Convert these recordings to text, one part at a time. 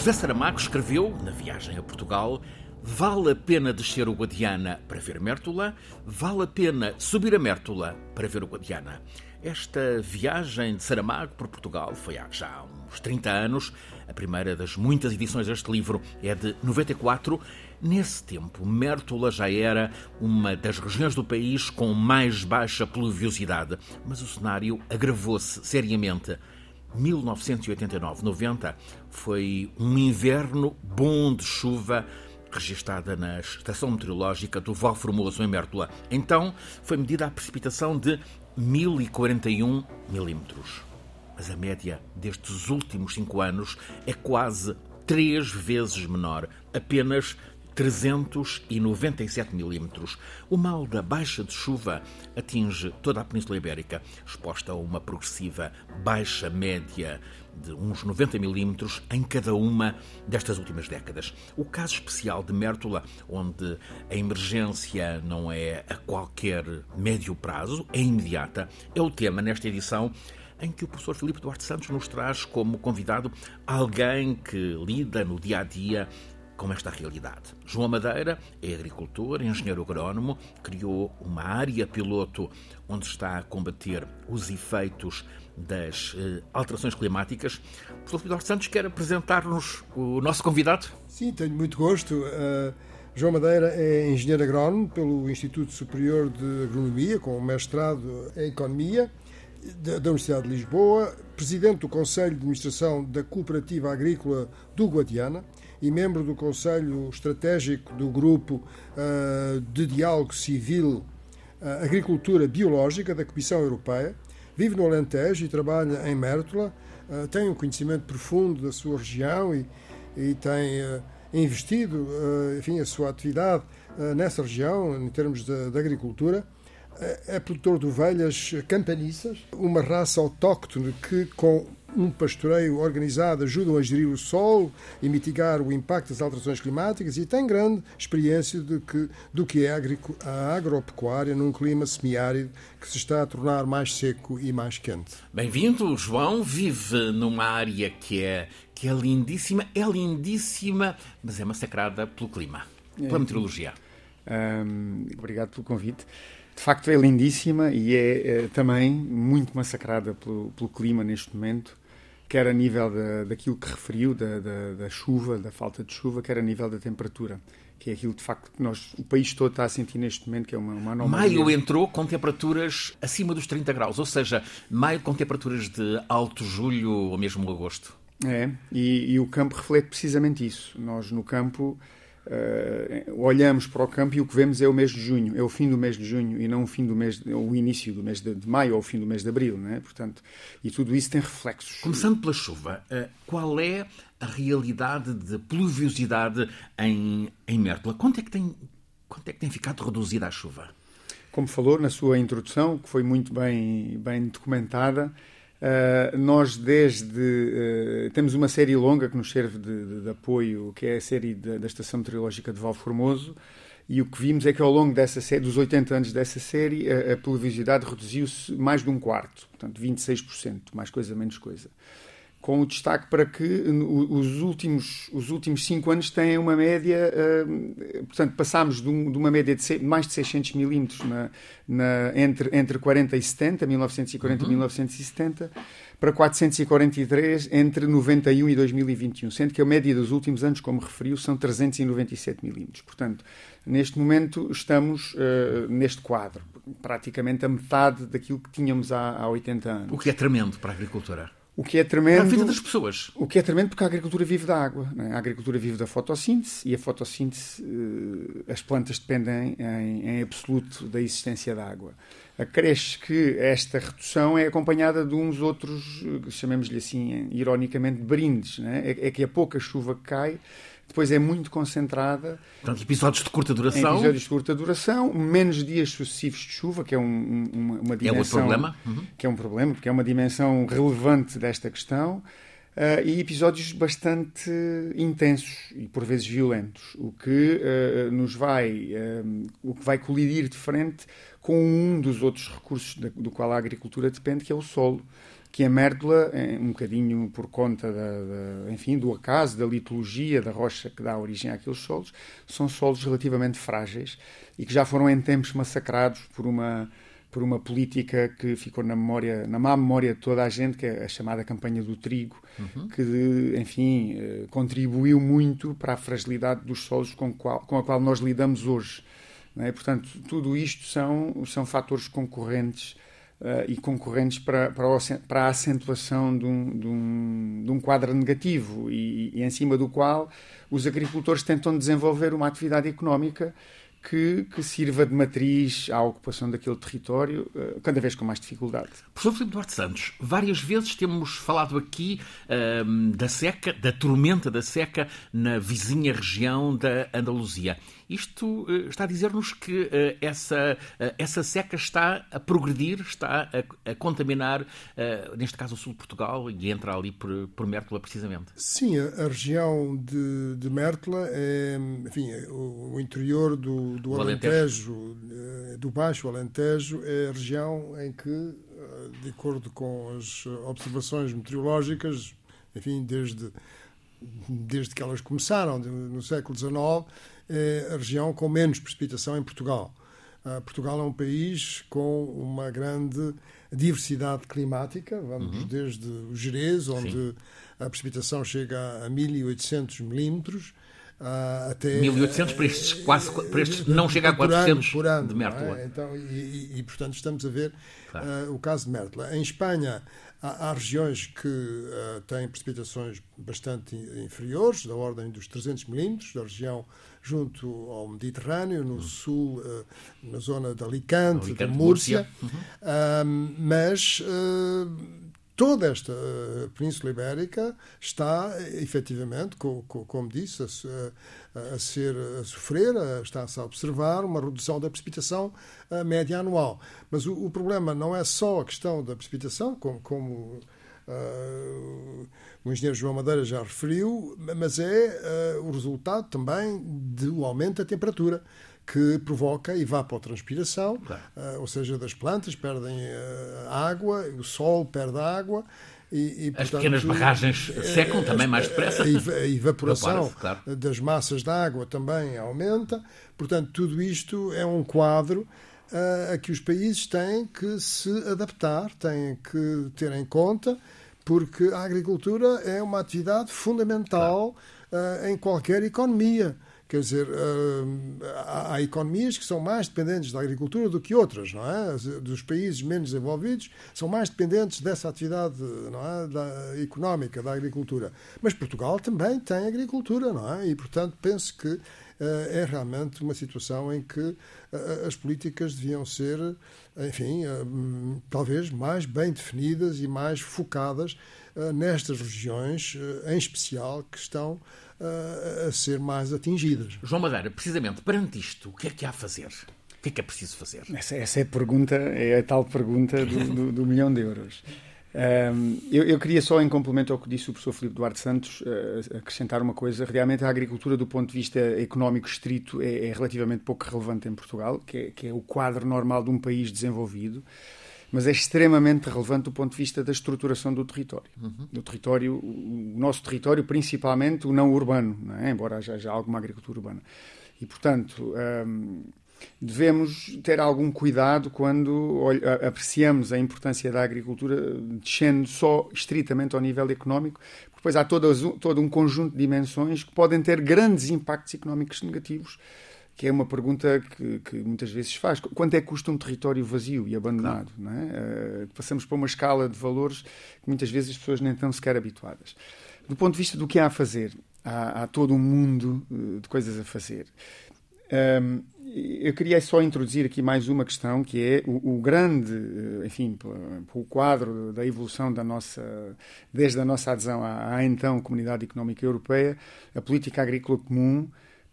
José Saramago escreveu, na viagem a Portugal, Vale a pena descer o Guadiana para ver Mértola, vale a pena subir a Mértola para ver o Guadiana. Esta viagem de Saramago por Portugal foi há já uns 30 anos. A primeira das muitas edições deste livro é de 94. Nesse tempo, Mértola já era uma das regiões do país com mais baixa pluviosidade, mas o cenário agravou-se seriamente. 1989-90 foi um inverno bom de chuva registada na estação meteorológica do Val Formoso, em Mértola. Então foi medida a precipitação de 1041 milímetros. Mas a média destes últimos cinco anos é quase três vezes menor, apenas 397 milímetros. O mal da baixa de chuva atinge toda a Península Ibérica, exposta a uma progressiva baixa média de uns 90 milímetros em cada uma destas últimas décadas. O caso especial de Mértola, onde a emergência não é a qualquer médio prazo, é imediata, é o tema nesta edição em que o professor Filipe Duarte Santos nos traz como convidado alguém que lida no dia a dia com esta realidade. João Madeira é agricultor, engenheiro agrónomo, criou uma área piloto onde está a combater os efeitos das eh, alterações climáticas. Professor Filipe Santos quer apresentar-nos o nosso convidado? Sim, tenho muito gosto. Uh, João Madeira é engenheiro agrónomo pelo Instituto Superior de Agronomia, com mestrado em Economia da Universidade de Lisboa, presidente do Conselho de Administração da Cooperativa Agrícola do Guadiana e membro do Conselho Estratégico do Grupo uh, de Diálogo Civil uh, Agricultura Biológica da Comissão Europeia. Vive no Alentejo e trabalha em Mértola. Uh, tem um conhecimento profundo da sua região e, e tem investido enfim, a sua atividade nessa região, em termos de, de agricultura é produtor de ovelhas campaniças, uma raça autóctone que, com um pastoreio organizado, ajudam a gerir o solo e mitigar o impacto das alterações climáticas e tem grande experiência de que, do que é a agropecuária num clima semiárido que se está a tornar mais seco e mais quente. Bem-vindo, João. Vive numa área que é, que é lindíssima, é lindíssima, mas é massacrada pelo clima, pela é. meteorologia. Um, obrigado pelo convite de facto é lindíssima e é, é também muito massacrada pelo, pelo, clima neste momento, quer a nível da, daquilo que referiu, da, da, da, chuva, da falta de chuva, quer a nível da temperatura, que é aquilo de facto que nós, o país todo está a sentir neste momento, que é uma, uma anomalia. Maio entrou com temperaturas acima dos 30 graus, ou seja, maio com temperaturas de alto julho ou mesmo agosto. É, e, e o campo reflete precisamente isso. Nós no campo Uh, olhamos para o campo e o que vemos é o mês de junho, é o fim do mês de junho e não o fim do mês, o início do mês de, de maio ou o fim do mês de abril, não é? Portanto, e tudo isso tem reflexos. Começando pela chuva, uh, qual é a realidade de pluviosidade em, em Mértola? Quanto é, que tem, quanto é que tem ficado reduzida a chuva? Como falou na sua introdução, que foi muito bem, bem documentada, Uh, nós, desde. Uh, temos uma série longa que nos serve de, de, de apoio, que é a série da, da Estação Meteorológica de Val Formoso, e o que vimos é que ao longo dessa série, dos 80 anos dessa série, a, a pluviosidade reduziu-se mais de um quarto, portanto 26%, mais coisa, menos coisa com o destaque para que os últimos, os últimos cinco anos têm uma média, uh, portanto, passámos de, um, de, uma média de mais de 600 milímetros na, na, entre, entre 40 e 70, 1940 uhum. e 1970, para 443 entre 91 e 2021, sendo que a média dos últimos anos, como referiu, são 397 milímetros. Portanto, neste momento estamos uh, neste quadro, praticamente a metade daquilo que tínhamos há, há 80 anos. O que é tremendo para a agricultura. O que é tremendo. a vida das pessoas. O que é tremendo porque a agricultura vive da água. É? A agricultura vive da fotossíntese e a fotossíntese, eh, as plantas dependem em, em absoluto da existência da água. Acresce que esta redução é acompanhada de uns outros, eh, chamemos-lhe assim, ironicamente, brindes. É? é? é que a pouca chuva que cai depois é muito concentrada. Portanto, episódios de curta duração. Episódios de curta duração, menos dias sucessivos de chuva, que é um, uma, uma dimensão. É outro problema. Uhum. Que é um problema, porque é uma dimensão relevante desta questão. Uh, e episódios bastante intensos e por vezes violentos, o que uh, nos vai, uh, o que vai colidir de frente com um dos outros recursos da, do qual a agricultura depende, que é o solo que a mértola, um bocadinho por conta da, da, enfim, do acaso, da litologia da rocha que dá origem àqueles solos, são solos relativamente frágeis e que já foram em tempos massacrados por uma por uma política que ficou na memória, na má memória de toda a gente, que é a chamada campanha do trigo, uhum. que, enfim, eh, contribuiu muito para a fragilidade dos solos com, qual, com a qual nós lidamos hoje. É? Portanto, tudo isto são, são fatores concorrentes uh, e concorrentes para, para, para a acentuação de um, de, um, de um quadro negativo e, e, em cima do qual os agricultores tentam desenvolver uma atividade económica que, que, sirva de matriz à ocupação daquele território, uh, cada vez com mais dificuldade. Professor Filipe Duarte Santos, várias vezes temos falado aqui uh, da seca, da tormenta da seca na vizinha região da Andaluzia. Isto uh, está a dizer-nos que uh, essa, uh, essa seca está a progredir, está a, a contaminar, neste caso, o sul de Portugal e entra ali por, por Mértola, precisamente. Sim, a, região de, de Mértola é, enfim, é o, o, interior do, do Alentejo, Alentejo, do Baixo Alentejo, é a região em que, de acordo com as observações meteorológicas, enfim, desde, desde que elas começaram no século XIX, é a região com menos precipitação em Portugal. Uh, Portugal é um país com uma grande diversidade climática, vamos uhum. desde o Jerez, onde Sim. a precipitação chega a 1800 milímetros, uh, até 1800 para estes quase para estes não chega a 400 por ano, de Mértola. É? Então, e, e, e, portanto estamos a ver claro. uh, o caso de Mértola. Em Espanha há, há regiões que uh, têm precipitações bastante inferiores, da ordem dos 300 milímetros, da região junto ao Mediterrâneo, no uhum. sul, uh, na zona de Alicante, Alicante de Múrcia, Múrcia. Uhum. mas toda esta Península Ibérica está, efetivamente, como disse, a, a ser a sofrer, está-se a observar uma redução da precipitação média anual. Mas o, o, problema não é só a questão da precipitação, como, como Uh, o engenheiro João Madeira já referiu, mas é uh, o resultado também do aumento da temperatura que provoca evapotranspiração, claro. uh, ou seja, das plantas perdem água, o sol perde água. E, e, As pequenas barragens secam também mais depressa. A, evaporação claro. das massas de água também aumenta. Portanto, tudo isto é um quadro a que os países têm que se adaptar, têm que ter em conta porque a agricultura é uma atividade fundamental uh, em qualquer economia. Quer dizer, uh, há, economias que são mais dependentes da agricultura do que outras, não é? Dos países menos desenvolvidos são mais dependentes dessa atividade não é? da, económica da agricultura. Mas Portugal também tem agricultura, não é? E, portanto, penso que uh, é realmente uma situação em que as políticas deviam ser enfim, eh, talvez mais bem definidas e mais focadas eh, nestas regiões, eh, em especial, que estão a ser mais atingidas. João Madeira, precisamente perante isto, o que é que há a fazer? O que é que é preciso fazer? Essa, essa é a pergunta, é a tal pergunta do, do, do milhão de euros. Um, eu, eu, queria só, em complemento ao que disse o professor Filipe Duarte Santos, uh, acrescentar uma coisa. Realmente, a agricultura, do ponto de vista económico estrito, é, é relativamente pouco relevante em Portugal, que é, que é, o quadro normal de um país desenvolvido, mas é extremamente relevante do ponto de vista da estruturação do território. Uhum. Do território, o nosso território, principalmente o não urbano, não é? embora haja, haja alguma agricultura urbana. E, portanto. Um, devemos ter algum cuidado quando apreciamos a importância da agricultura descendo só estritamente ao nível económico, porque depois há todo um conjunto de dimensões que podem ter grandes impactos económicos negativos, que é uma pergunta que, que muitas vezes faz. Quanto é que custa um território vazio e abandonado? Não é? Uh, passamos para uma escala de valores que muitas vezes as pessoas nem estão sequer habituadas. Do ponto de vista do que há a fazer, há, há todo um mundo eh, de coisas a fazer. Um, eu queria só introduzir aqui mais uma questão, que é o, o grande, eh, enfim, o quadro da evolução da nossa, desde a nossa adesão à, à então Comunidade Económica Europeia, a política agrícola comum,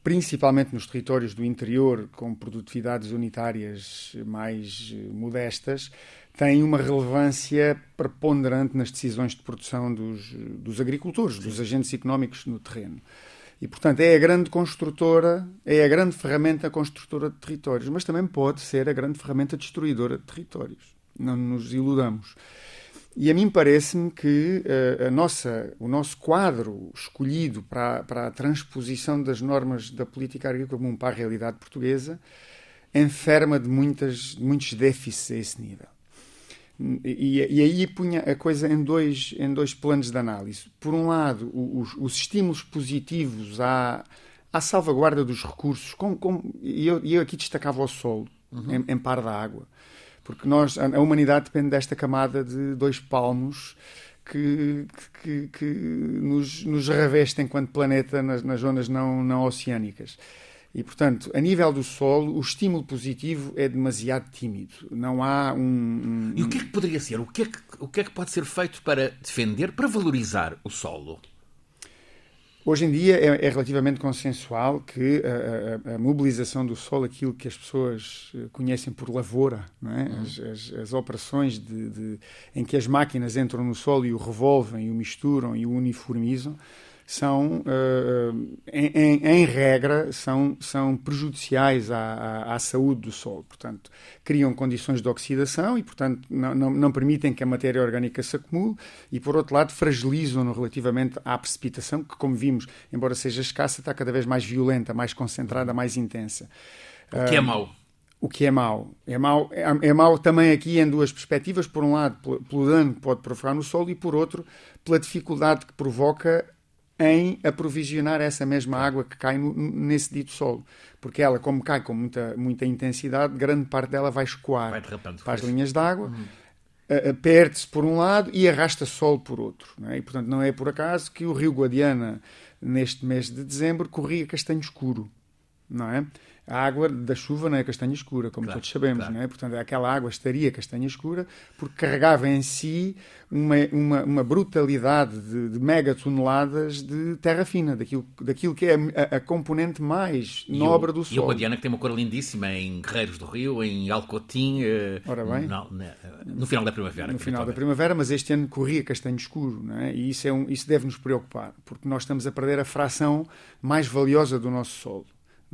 principalmente nos territórios do interior, com produtividades unitárias mais eh, modestas, tem uma relevância preponderante nas decisões de produção dos, dos agricultores, dos agentes económicos no terreno. E, portanto, é a grande construtora, é a grande ferramenta construtora de territórios, mas também pode ser a grande ferramenta destruidora de territórios. Não nos iludamos. E a mim parece-me que uh, a nossa, o nosso quadro escolhido para, para a transposição das normas da política agrícola comum para a realidade portuguesa enferma de, muitas, de muitos déficits a esse nível. E, e, aí punha a coisa em dois, em dois planos de análise. Por um lado, os, os estímulos positivos à, à salvaguarda dos recursos, com, com, e eu, eu aqui destacava o solo, uhum. em, em par da água porque nós, a humanidade depende desta camada de dois palmos que, que, que nos, nos reveste enquanto planeta nas, nas zonas não, não oceânicas. E, portanto, a nível do solo, o estímulo positivo é demasiado tímido. Não há um. um... E o que é que poderia ser? O que é que, o que é que pode ser feito para defender, para valorizar o solo? Hoje em dia é, é relativamente consensual que a, a, a, mobilização do solo, aquilo que as pessoas eh, conhecem por lavoura, é? uhum. as, as, as, operações de, de, em que as máquinas entram no solo e o revolvem, e o misturam e o uniformizam, são, uh, em, em, em, regra, são, são prejudiciais à, à, à, saúde do solo. Portanto, criam condições de oxidação e, portanto, não, não, não, permitem que a matéria orgânica se acumule e, por outro lado, fragilizam-no relativamente à precipitação, que, como vimos, embora seja escassa, está cada vez mais violenta, mais concentrada, mais intensa. O que é mau? o que é mau. É mau, é, é mau também aqui em duas perspectivas. Por um lado, pelo dano que pode provocar no solo, e por outro, pela dificuldade que provoca em aprovisionar essa mesma água que cai no, nesse dito solo. Porque ela, como cai com muita, muita intensidade, grande parte dela vai escoar vai para as linhas d'água, uhum. perde-se por um lado e arrasta solo por outro. É? E, portanto, não é por acaso que o rio Guadiana, neste mês de dezembro, corria castanho escuro. Não é? A água da chuva não é castanha escura, como claro, todos sabemos, claro. não é? Portanto, aquela água estaria castanha escura porque carregava em si uma, uma, uma brutalidade de, de megatoneladas de terra fina, daquilo, daquilo que é a, a componente mais e nobre o, do solo. E o Guadiana que tem uma cor lindíssima em Guerreiros do Rio, em Alcotim, eh, Ora bem, no, no, final da primavera. No final da primavera, mas este ano corria castanho escuro, não é? E isso, é um, isso deve nos preocupar, porque nós estamos a perder a fração mais valiosa do nosso solo.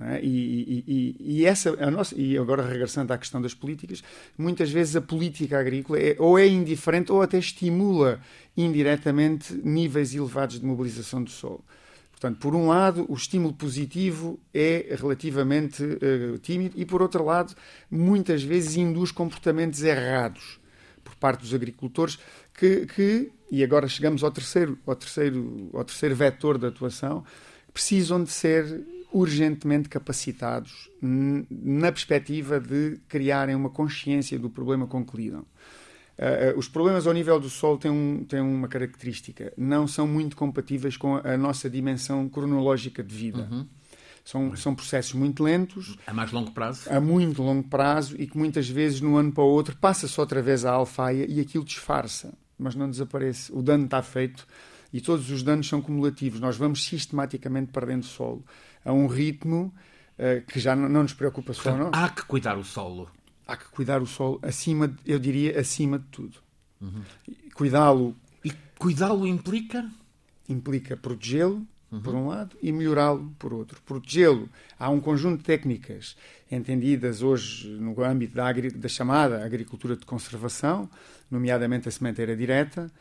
É? E, e, e, essa a nossa e agora regressando à questão das políticas muitas vezes a política agrícola é, ou é indiferente ou até estimula indiretamente níveis elevados de mobilização do solo portanto por um lado o estímulo positivo é relativamente uh, tímido e por outro lado muitas vezes induz comportamentos errados por parte dos agricultores que, que e agora chegamos ao terceiro ao terceiro ao terceiro vetor de atuação precisam de ser urgentemente capacitados na perspectiva de criarem uma consciência do problema com que lidam. Uh, os problemas ao nível do solo têm, um, têm, uma característica: não são muito compatíveis com a, nossa dimensão cronológica de vida. Uhum. São, são processos muito lentos. A mais longo prazo? A muito longo prazo e que muitas vezes, de um ano para o outro, passa-se outra vez a alfaia e aquilo disfarça, mas não desaparece. O dano está feito e todos os danos são cumulativos. Nós vamos sistematicamente perdendo solo a um ritmo uh, que já não, não, nos preocupa só. Portanto, Há que cuidar o solo. Há que cuidar o solo acima, eu diria, acima de tudo. Uhum. Cuidá-lo. E cuidá-lo implica? Implica protegê-lo, uhum. por um lado, e melhorá-lo, por outro. Protegê-lo. Há um conjunto de técnicas entendidas hoje no âmbito da, da chamada agricultura de conservação, nomeadamente a sementeira direta,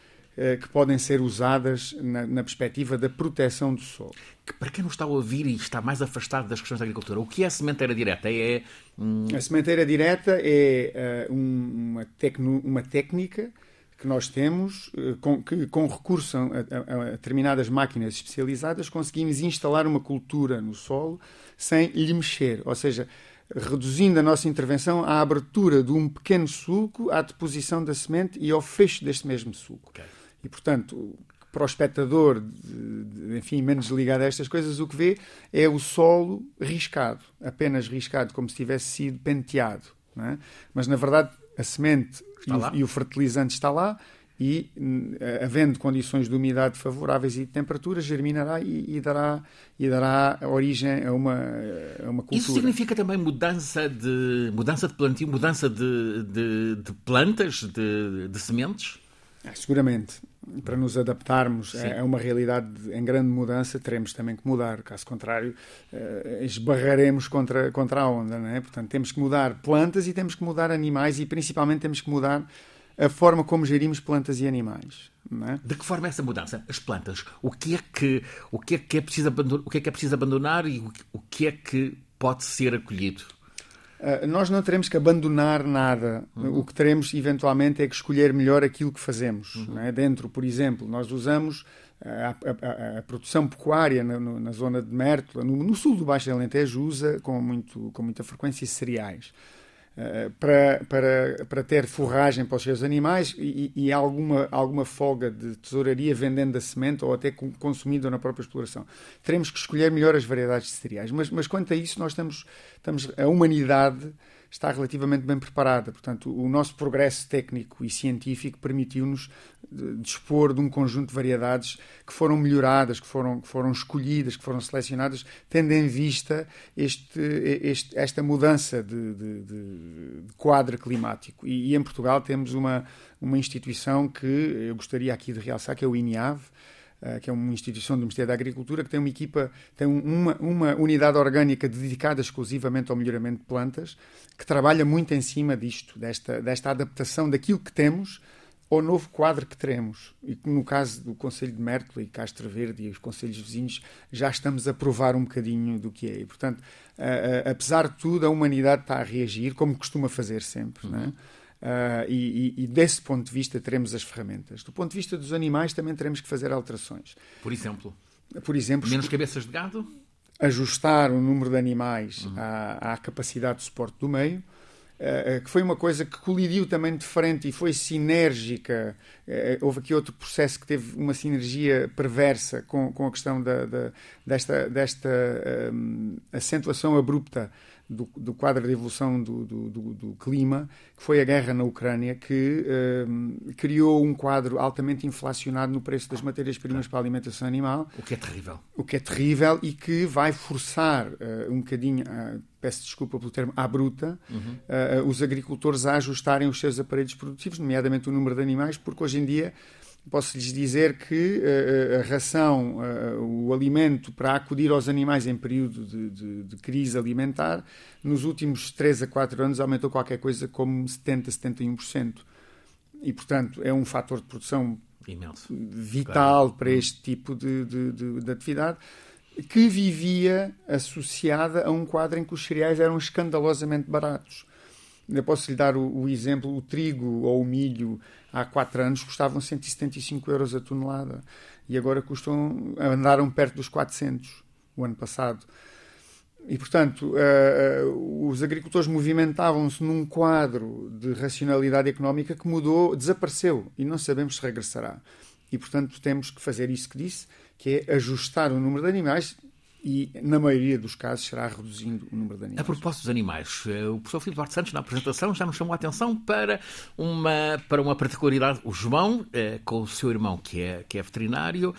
que podem ser usadas na, na, perspectiva da proteção do solo. Para quem não está a ouvir e está mais afastado das questões da agricultura, o que é a sementeira direta? É, hum... A sementeira direta é uh, um, uma, tecno, uma técnica que nós temos, uh, com, que com recurso a, a, a, determinadas máquinas especializadas, conseguimos instalar uma cultura no solo sem lhe mexer. Ou seja, reduzindo a nossa intervenção à abertura de um pequeno sulco, à deposição da semente e ao fecho deste mesmo sulco. Okay. E, portanto, para o espectador, de, de, enfim, menos ligado a estas coisas, o que vê é o solo riscado, apenas riscado, como se tivesse sido penteado. É? Mas, na verdade, a semente e o, e o, fertilizante está lá e, havendo condições de umidade favoráveis e de temperatura, germinará e, e, dará, e dará origem a uma, a uma cultura. Isso significa também mudança de, mudança de plantio, mudança de, de, de plantas, de, de sementes? É, seguramente para nos adaptarmos Sim. a uma realidade em grande mudança, teremos também que mudar. Caso contrário, eh, esbarraremos contra, contra a onda. Não é? Portanto, temos que mudar plantas e temos que mudar animais e principalmente temos que mudar a forma como gerimos plantas e animais. É? De que forma é essa mudança? As plantas, o que é que, o que, é, que é, preciso abandonar, o que é que é preciso abandonar e o que é que pode ser acolhido? Uh, nós não teremos que abandonar nada. Uhum. O que teremos, eventualmente, é que escolher melhor aquilo que fazemos. Uhum. É? Dentro, por exemplo, nós usamos a, a, a, produção pecuária na, na, zona de Mértola, no, no, sul do Baixo Alentejo, usa com, muito, com muita frequência cereais. Uh, para, para, para ter forragem para os seus animais e, e, alguma, alguma folga de tesouraria vendendo a semente ou até consumindo na própria exploração. Teremos que escolher melhor as variedades de cereais. Mas, mas quanto a isso, nós estamos, estamos a humanidade está relativamente bem preparada. Portanto, o nosso progresso técnico e científico permitiu-nos dispor de um conjunto de variedades que foram melhoradas, que foram, que foram escolhidas, que foram selecionadas, tendo em vista este, este, esta mudança de, de, de, quadro climático. E, e, em Portugal temos uma, uma instituição que eu gostaria aqui de realçar, que é o INIAV, eh, que é uma instituição do Ministério da Agricultura, que tem uma equipa, tem uma, uma unidade orgânica dedicada exclusivamente ao melhoramento de plantas, que trabalha muito em cima disto, desta, desta adaptação daquilo que temos ao novo quadro que teremos. E no caso do Conselho de Mértola e Castro Verde e os conselhos vizinhos, já estamos a provar um bocadinho do que é. E, portanto, uh, uh, apesar de tudo, a humanidade está a reagir, como costuma fazer sempre, uhum. não é? Uh, e, e, desse ponto de vista teremos as ferramentas. Do ponto de vista dos animais também teremos que fazer alterações. Por exemplo? Por exemplo Menos cabeças de gado? Ajustar o número de animais uhum. à, à, capacidade de suporte do meio, uh, que foi uma coisa que colidiu também de frente e foi sinérgica. Uh, houve aqui outro processo que teve uma sinergia perversa com, com a questão da, da, desta, desta um, acentuação abrupta do, do quadro de evolução do, do, do, clima, que foi a guerra na Ucrânia, que uh, criou um quadro altamente inflacionado no preço das matérias-primas para a alimentação animal. O que é terrível. O que é terrível e que vai forçar uh, um bocadinho, uh, peço desculpa pelo termo, à bruta, uhum. os agricultores a ajustarem os seus aparelhos produtivos, nomeadamente o número de animais, porque hoje em dia posso lhes dizer que uh, a ração, uh, o alimento para acudir aos animais em período de, de, de, crise alimentar, nos últimos 3 a 4 anos aumentou qualquer coisa como 70, 71%. E, portanto, é um fator de produção Imenso. vital claro. para este tipo de, de atividade que vivia associada a um quadro em que os cereais eram escandalosamente baratos. Eu posso lhe dar o, o exemplo: o trigo ou o milho há quatro anos custavam 175 euros a tonelada e agora custam, andaram perto dos 400 o ano passado. E, portanto, uh, os agricultores movimentavam-se num quadro de racionalidade económica que mudou, desapareceu e não sabemos se regressará. E, portanto, temos que fazer isso que disse, que é ajustar o número de animais e, na maioria dos casos, será reduzindo o número de animais. A propósito dos animais, eh, o professor Filipe Duarte Santos, na apresentação, já nos chamou a atenção para uma, para uma particularidade. O João, eh, com o seu irmão, que é, que é veterinário,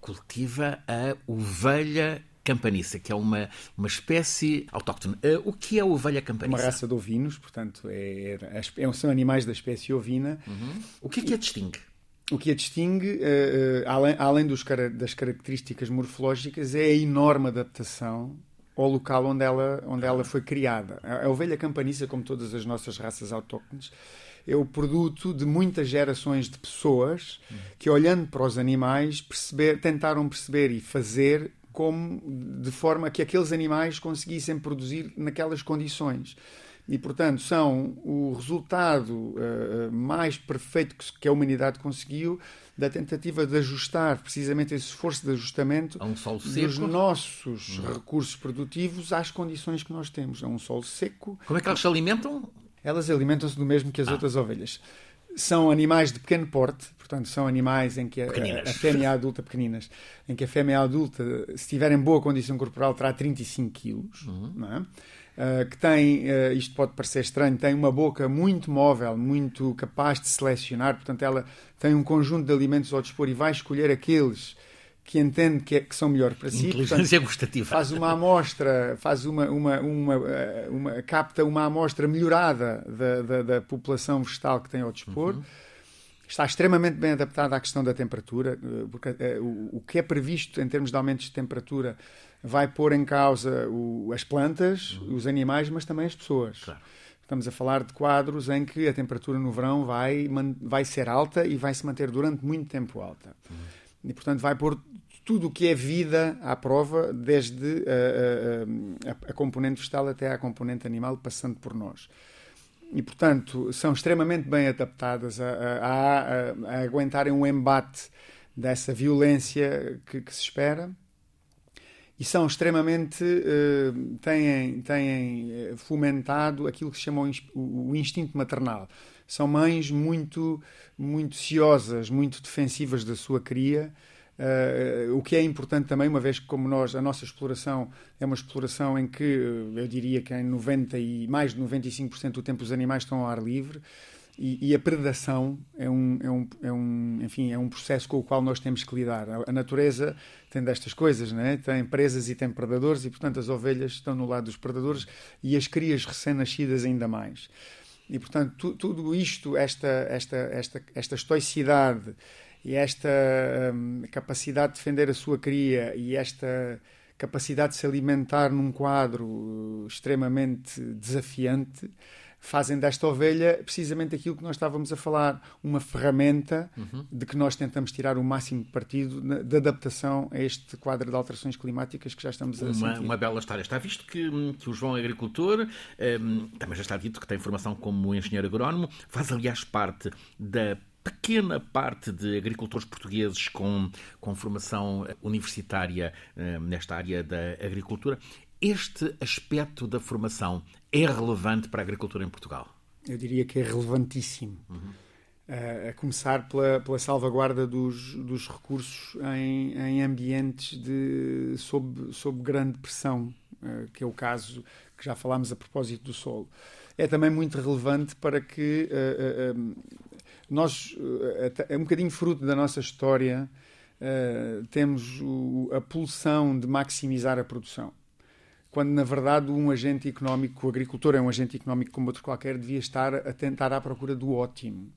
cultiva a ovelha campaniça, que é uma, uma espécie autóctone. Eh, o que é a ovelha campaniça? Uma raça de ovinos, portanto, é, é, são animais da espécie ovina. Uhum. O que é que a distingue? O que a distingue, uh, uh, além, além dos, das características morfológicas, é a enorme adaptação ao local onde ela, onde ela foi criada. A, a ovelha campaniça, como todas as nossas raças autóctones, é o produto de muitas gerações de pessoas que, olhando para os animais, perceber, tentaram perceber e fazer como de forma que aqueles animais conseguissem produzir naquelas condições e, portanto, são o resultado uh, mais perfeito que, a humanidade conseguiu da tentativa de ajustar precisamente esse esforço de ajustamento um dos nossos uhum. recursos produtivos às condições que nós temos. É um solo seco. Como é que elas se alimentam? Elas alimentam-se do mesmo que as ah. outras ovelhas. São animais de pequeno porte, portanto, são animais em que a, a, fêmea adulta, pequeninas, em que a fêmea adulta, se tiver em boa condição corporal, terá 35 quilos, uhum. não é? Uh, que tem, uh, isto pode parecer estranho, tem uma boca muito móvel, muito capaz de selecionar, portanto, ela tem um conjunto de alimentos ao dispor e vai escolher aqueles que entende que, é, que são melhor para si. Inteligência portanto, gustativa. Faz uma amostra, faz uma, uma, uma, ah, uma, capta uma amostra melhorada da, da, da, população vegetal que tem ao dispor. Uhum. Está extremamente bem adaptada à questão da temperatura, porque o, o que é previsto em termos de aumentos de temperatura vai pôr em causa o, as plantas, uhum. os animais, mas também as pessoas. Claro. Estamos a falar de quadros em que a temperatura no verão vai, vai ser alta e vai se manter durante muito tempo alta. Uhum. E, portanto, vai pôr tudo o que é vida à prova, desde a, a, a, a componente vegetal até à componente animal, passando por nós e, portanto, são extremamente bem adaptadas a aguentarem um embate dessa violência que, que, se espera e são extremamente uh, têm, têm eh, fomentado aquilo que se chama o, o, instinto maternal. São mães muito muito ciosas muito defensivas da sua cria Uh, o que é importante também, uma vez que, como nós, a nossa exploração é uma exploração em que eu diria que em 90 e mais de 95% do tempo os animais estão ao ar livre e, e, a predação é um, é, um, é, um, enfim, é um processo com o qual nós temos que lidar. A, natureza tem destas coisas, né? tem presas e tem predadores, e portanto as ovelhas estão no lado dos predadores e as crias recém-nascidas ainda mais. E portanto, tu, tudo isto, esta, esta, esta, esta estoicidade e esta um, capacidade de defender a sua cria e esta capacidade de se alimentar num quadro uh, extremamente desafiante fazem desta ovelha precisamente aquilo que nós estávamos a falar, uma ferramenta uhum. de que nós tentamos tirar o máximo partido de adaptação a este quadro de alterações climáticas que já estamos a uma, sentir. Uma bela história. Está visto que, que o João é agricultor, um, também já está dito que tem formação como engenheiro agrónomo, faz aliás parte da pequena parte de agricultores portugueses com, com formação universitária eh, nesta área da agricultura. Este aspecto da formação é relevante para a agricultura em Portugal? Eu diria que é relevantíssimo. Uhum. Uh, a começar pela, pela salvaguarda dos, dos recursos em, em ambientes de, sob, sob grande pressão, uh, que é o caso que já falámos a propósito do solo. É também muito relevante para que uh, nós, eh, é um bocadinho fruto da nossa história, temos o, a pulsão de maximizar a produção. Quando, na verdade, um agente económico, o agricultor é um agente económico como outro qualquer, devia estar a tentar à procura do ótimo.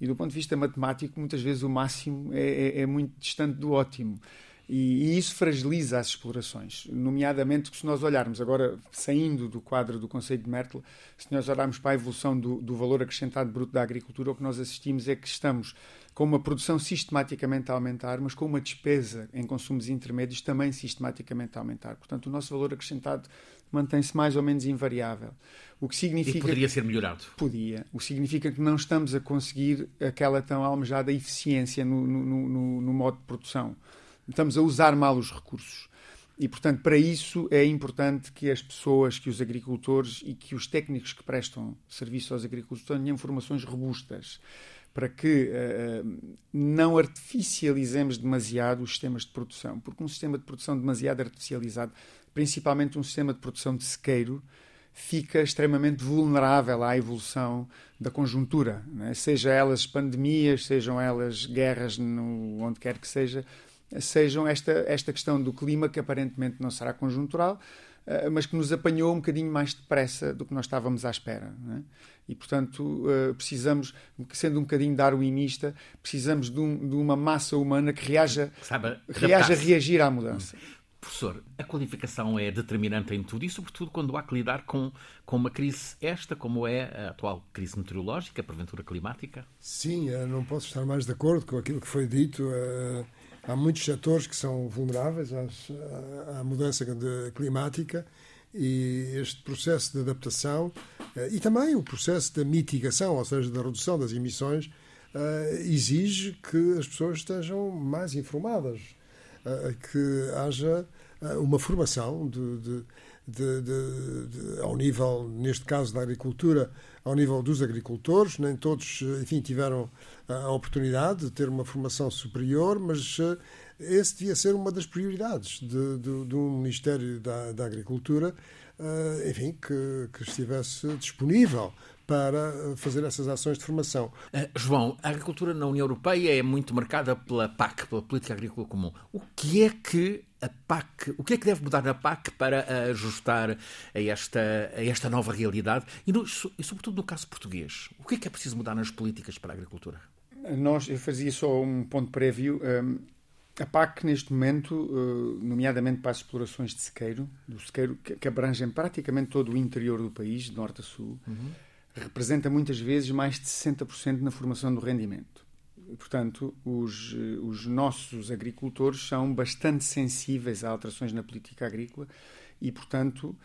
E do ponto de vista matemático, muitas vezes o máximo é, é, é muito distante do ótimo. E, e, isso fragiliza as explorações, nomeadamente que se nós olharmos agora, saindo do quadro do Conselho de Merkel, se nós olharmos para a evolução do, do, valor acrescentado bruto da agricultura, o que nós assistimos é que estamos com uma produção sistematicamente a aumentar, mas com uma despesa em consumos intermédios também sistematicamente a aumentar. Portanto, o nosso valor acrescentado mantém-se mais ou menos invariável. O que significa. E poderia ser melhorado. Podia. O que significa que não estamos a conseguir aquela tão almejada eficiência no, no, no, no modo de produção estamos a usar mal os recursos. E, portanto, para isso é importante que as pessoas, que os agricultores e que os técnicos que prestam serviço aos agricultores tenham informações robustas para que uh, não artificializemos demasiado os sistemas de produção, porque um sistema de produção demasiado artificializado, principalmente um sistema de produção de sequeiro, fica extremamente vulnerável à evolução da conjuntura, né? seja elas pandemias, sejam elas guerras, no, onde quer que seja, sejam esta, esta questão do clima, que aparentemente não será conjuntural, uh, mas que nos apanhou um bocadinho mais depressa do que nós estávamos à espera. É? E, portanto, uh, precisamos, sendo um bocadinho darwinista, precisamos de, um, de uma massa humana que reaja, reaja a reagir à mudança. Professor, a qualificação é determinante em tudo e, sobretudo, quando há que lidar com, com uma crise esta, como é a atual crise meteorológica, porventura climática? Sim, não posso estar mais de acordo com aquilo que foi dito. Há muitos setores que são vulneráveis às, à mudança climática e este processo de adaptação eh, e também o processo da mitigação, ou seja, da redução das emissões, eh, exige que as pessoas estejam mais informadas, eh, que haja uma formação de, de, de, de, ao nível, neste caso da agricultura, ao nível dos agricultores. Nem todos, enfim, tiveram a oportunidade de ter uma formação superior, mas eh, esse devia ser uma das prioridades de, de, de um Ministério da, da Agricultura, eh, enfim, que, que estivesse disponível para fazer essas ações de formação. João, a agricultura na União Europeia é muito marcada pela PAC, pela Política Agrícola Comum. O que é que a PAC, o que é que deve mudar na PAC para ajustar a esta, a esta nova realidade? E, no, e, sobretudo, no caso português, o que é que é preciso mudar nas políticas para a agricultura? Nós, eu fazia só um ponto prévio. Um, a PAC, neste momento, uh, nomeadamente para as explorações de sequeiro, do sequeiro que, que, abrangem praticamente todo o interior do país, de norte a sul, uhum. representa muitas vezes mais de 60% na formação do rendimento. Portanto, os, os nossos agricultores são bastante sensíveis a alterações na política agrícola e, portanto,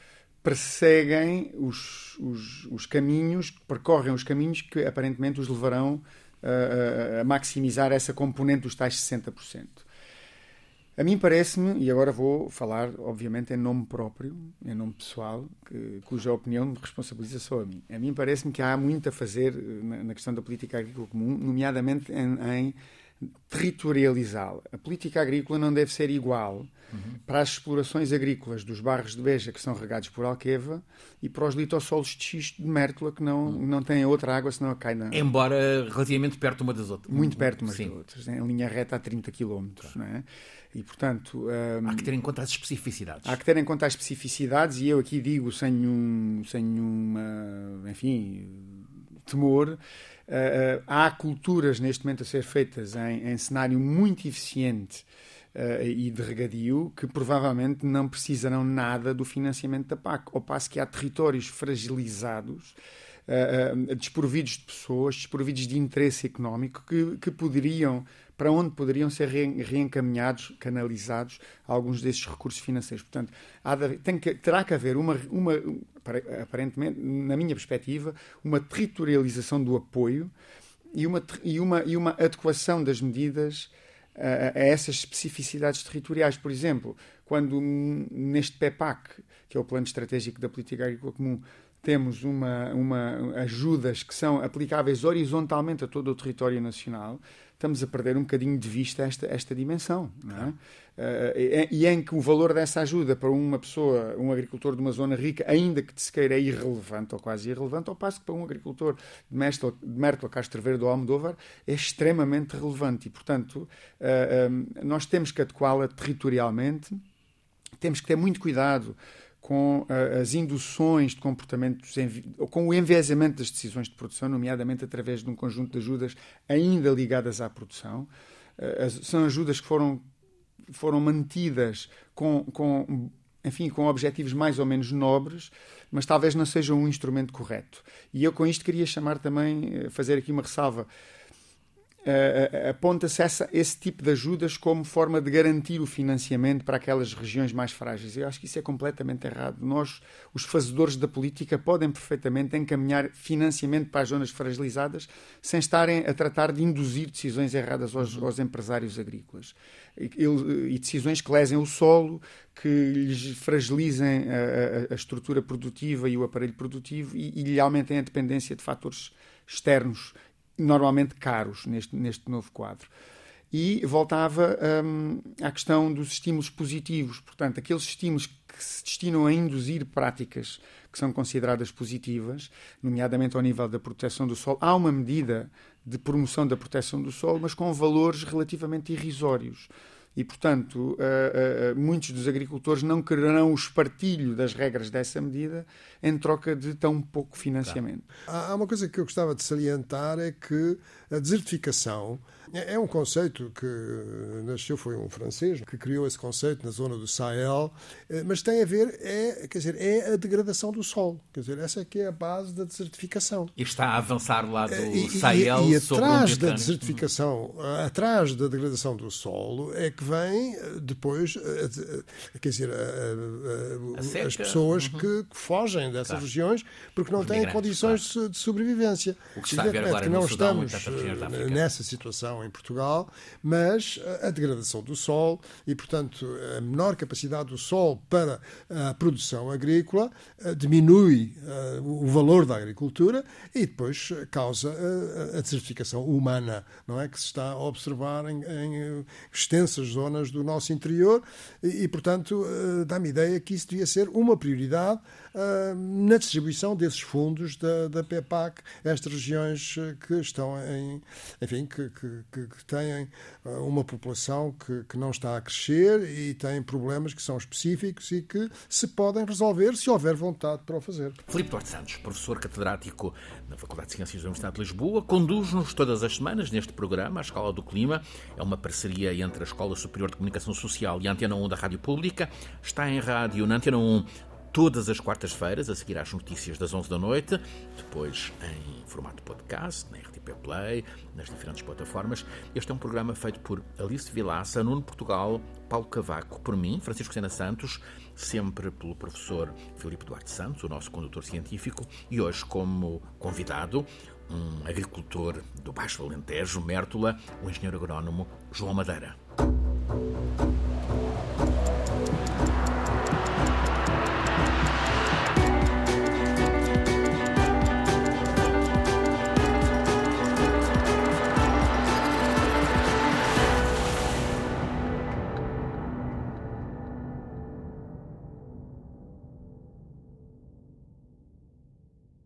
perseguem os, os, os caminhos, percorrem os caminhos que aparentemente os levarão a, a maximizar essa componente dos tais 60%. A mim parece-me, e agora vou falar, obviamente, em nome próprio, em nome pessoal, que, cuja opinião me responsabiliza só a mim. A mim parece-me que há muito a fazer eh, na, na questão da política agrícola comum, nomeadamente em, em territorializá-la. A política agrícola não deve ser igual uhum. para as explorações agrícolas dos barros de Beja, que são regados por Alqueva, e para os litossolos de xisto de Mértola, que não, uhum. não têm outra água senão a cai na... Embora relativamente perto uma das outras. Muito perto umas das outras, em linha reta a 30 km. Claro. Não é? E, portanto, um, há que ter em conta as especificidades. Há que ter em conta as especificidades, e eu aqui digo sem um, sem uma, enfim, temor. Uh, há culturas neste momento a ser feitas em, em cenário muito eficiente uh, e de regadio que provavelmente não precisarão nada do financiamento da PAC. Ao passo que há territórios fragilizados uh, desprovidos de pessoas, desprovidos de interesse económico, que, que poderiam, para onde poderiam ser re, reencaminhados, canalizados alguns desses recursos financeiros. Portanto, de, que, terá que haver uma, uma, aparentemente, na minha perspectiva, uma territorialização do apoio e uma, e uma, e uma adequação das medidas a, a essas especificidades territoriais. Por exemplo, quando neste PEPAC, que é o Plano Estratégico da Política Agrícola Comum, temos uma, uma, ajudas que são aplicáveis horizontalmente a todo o território nacional, estamos a perder um bocadinho de vista esta, esta dimensão. É? Uh, e em que o valor dessa ajuda para uma pessoa, um agricultor de uma zona rica, ainda que de sequeira é irrelevante ou quase irrelevante, ao passo que para um agricultor de Mértola, Castro Verde ou Almodóvar é extremamente relevante. E, portanto, uh, nós temos que adequá-la territorialmente, temos que ter muito cuidado com uh, as induções de comportamentos, ou com o enviesamento das decisões de produção, nomeadamente através de um conjunto de ajudas ainda ligadas à produção. Uh, as, são ajudas que foram, foram mantidas com, com, enfim, com objetivos mais ou menos nobres, mas talvez não sejam um instrumento correto. E eu com isto queria chamar também, eh, fazer aqui uma ressalva uh, aponta-se esse tipo de ajudas como forma de garantir o financiamento para aquelas regiões mais frágeis. Eu acho que isso é completamente errado. Nós, os fazedores da política, podem perfeitamente encaminhar financiamento para as zonas fragilizadas sem estarem a tratar de induzir decisões erradas aos, uhum. aos empresários agrícolas. E, e, decisões que lesem o solo, que lhes fragilizem a, a, a estrutura produtiva e o aparelho produtivo e, e lhe aumentem a dependência de fatores externos normalmente caros neste, neste novo quadro. E voltava um, à questão dos estímulos positivos, portanto, aqueles estímulos que se destinam a induzir práticas que são consideradas positivas, nomeadamente ao nível da proteção do solo. Há uma medida de promoção da proteção do solo, mas com valores relativamente irrisórios e, portanto, uh, uh, muitos dos agricultores não quererão o espartilho das regras dessa medida em troca de tão pouco financiamento. Tá. Há uma coisa que eu gostava de salientar é que a desertificação é, é um conceito que nasceu, foi um francês que criou esse conceito na zona do Sahel, eh, mas tem a ver, é, quer dizer, é a degradação do solo. Quer dizer, essa é que é a base da desertificação. E está a avançar lá do e, Sahel e, e, e atrás da desertificação, atrás da degradação do solo, é que vem eh, depois, eh, quer dizer, a, a, as pessoas uhum. que, fogem dessas claro. regiões porque não Os têm condições claro. de sobrevivência. O que está a ver agora que não estamos nessa situação em Portugal, mas a degradação do sol e, portanto, a menor capacidade do sol para a produção agrícola eh, diminui eh, o valor da agricultura e depois causa eh, a desertificação humana, não é? Que se está a observar em, em extensas zonas do nosso interior e portanto, dá-me ideia que isso devia ser uma prioridade na distribuição desses fundos da, da PEPAC, estas regiões que estão em, enfim, que, que, que, que têm uh, uma população que, que não está a crescer e têm problemas que são específicos e que se podem resolver se houver vontade para o fazer. Filipe Duarte Santos, professor catedrático na Faculdade de Ciências da Universidade de Lisboa, conduz-nos todas as semanas neste programa, a Escola do Clima. É uma parceria entre a Escola Superior de Comunicação Social e a Antena 1 da Rádio Pública. Está em rádio na Antena 1 todas as quartas-feiras, a seguir às notícias das 11 da noite, depois em formato podcast, na RTP Play, nas diferentes plataformas. Este é um programa feito por Alice Vilaça, Nuno Portugal, Paulo Cavaco, por mim, Francisco Sena Santos, sempre pelo professor Filipe Duarte Santos, o nosso condutor científico, e hoje como convidado um agricultor do Baixo Alentejo, Mértola, o engenheiro agrónomo João Madeira.